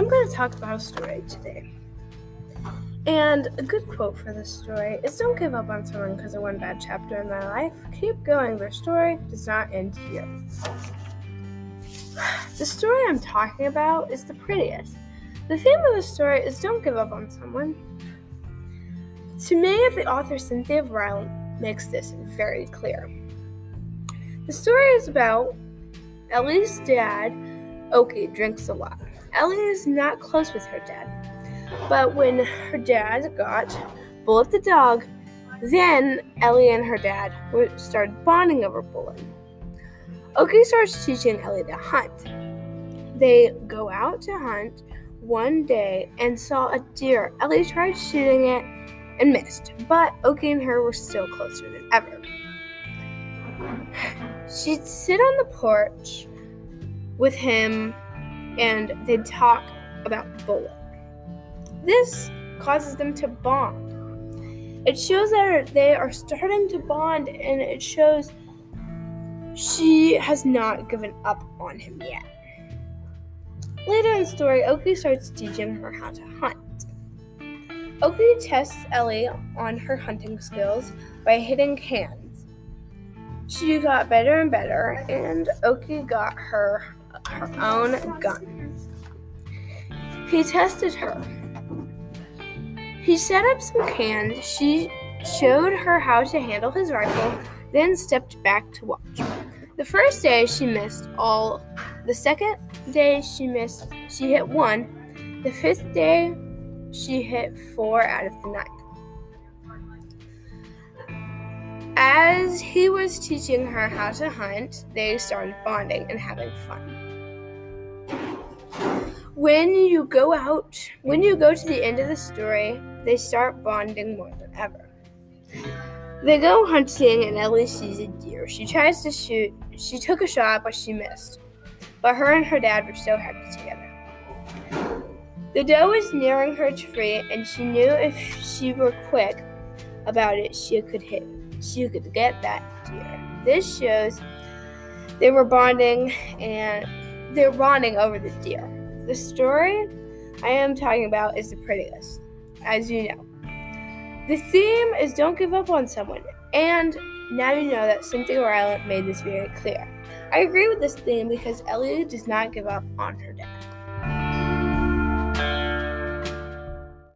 I'm going to talk about a story today. And a good quote for this story is Don't give up on someone because of one bad chapter in their life. Keep going. Their story does not end here. The story I'm talking about is the prettiest. The theme of the story is Don't give up on someone. To me, the author Cynthia Brown makes this very clear. The story is about Ellie's dad, Oki, drinks a lot. Ellie is not close with her dad. But when her dad got Bullet the dog, then Ellie and her dad started bonding over Bullet. Oki starts teaching Ellie to hunt. They go out to hunt one day and saw a deer. Ellie tried shooting it and missed, but Oki and her were still closer than ever. She'd sit on the porch with him and they'd talk about Bullet. This causes them to bond. It shows that they are starting to bond, and it shows she has not given up on him yet. Later in the story, Oki starts teaching her how to hunt. Oki tests Ellie on her hunting skills by hitting cans. She got better and better, and Oki got her her own gun. He tested her. He set up some cans. She showed her how to handle his rifle, then stepped back to watch. The first day she missed all. The second day she missed, she hit one. The fifth day she hit four out of the nine. As he was teaching her how to hunt, they started bonding and having fun when you go out, when you go to the end of the story, they start bonding more than ever. They go hunting and Ellie sees a deer. She tries to shoot. She took a shot, but she missed. But her and her dad were so happy together. The doe was nearing her tree, and she knew if she were quick about it, she could hit. She could get that deer. This shows they were bonding, and they're bonding over the deer. The story I am talking about is the prettiest, as you know. The theme is don't give up on someone, and now you know that Cynthia Rylant made this very clear. I agree with this theme because Ellie does not give up on her dad.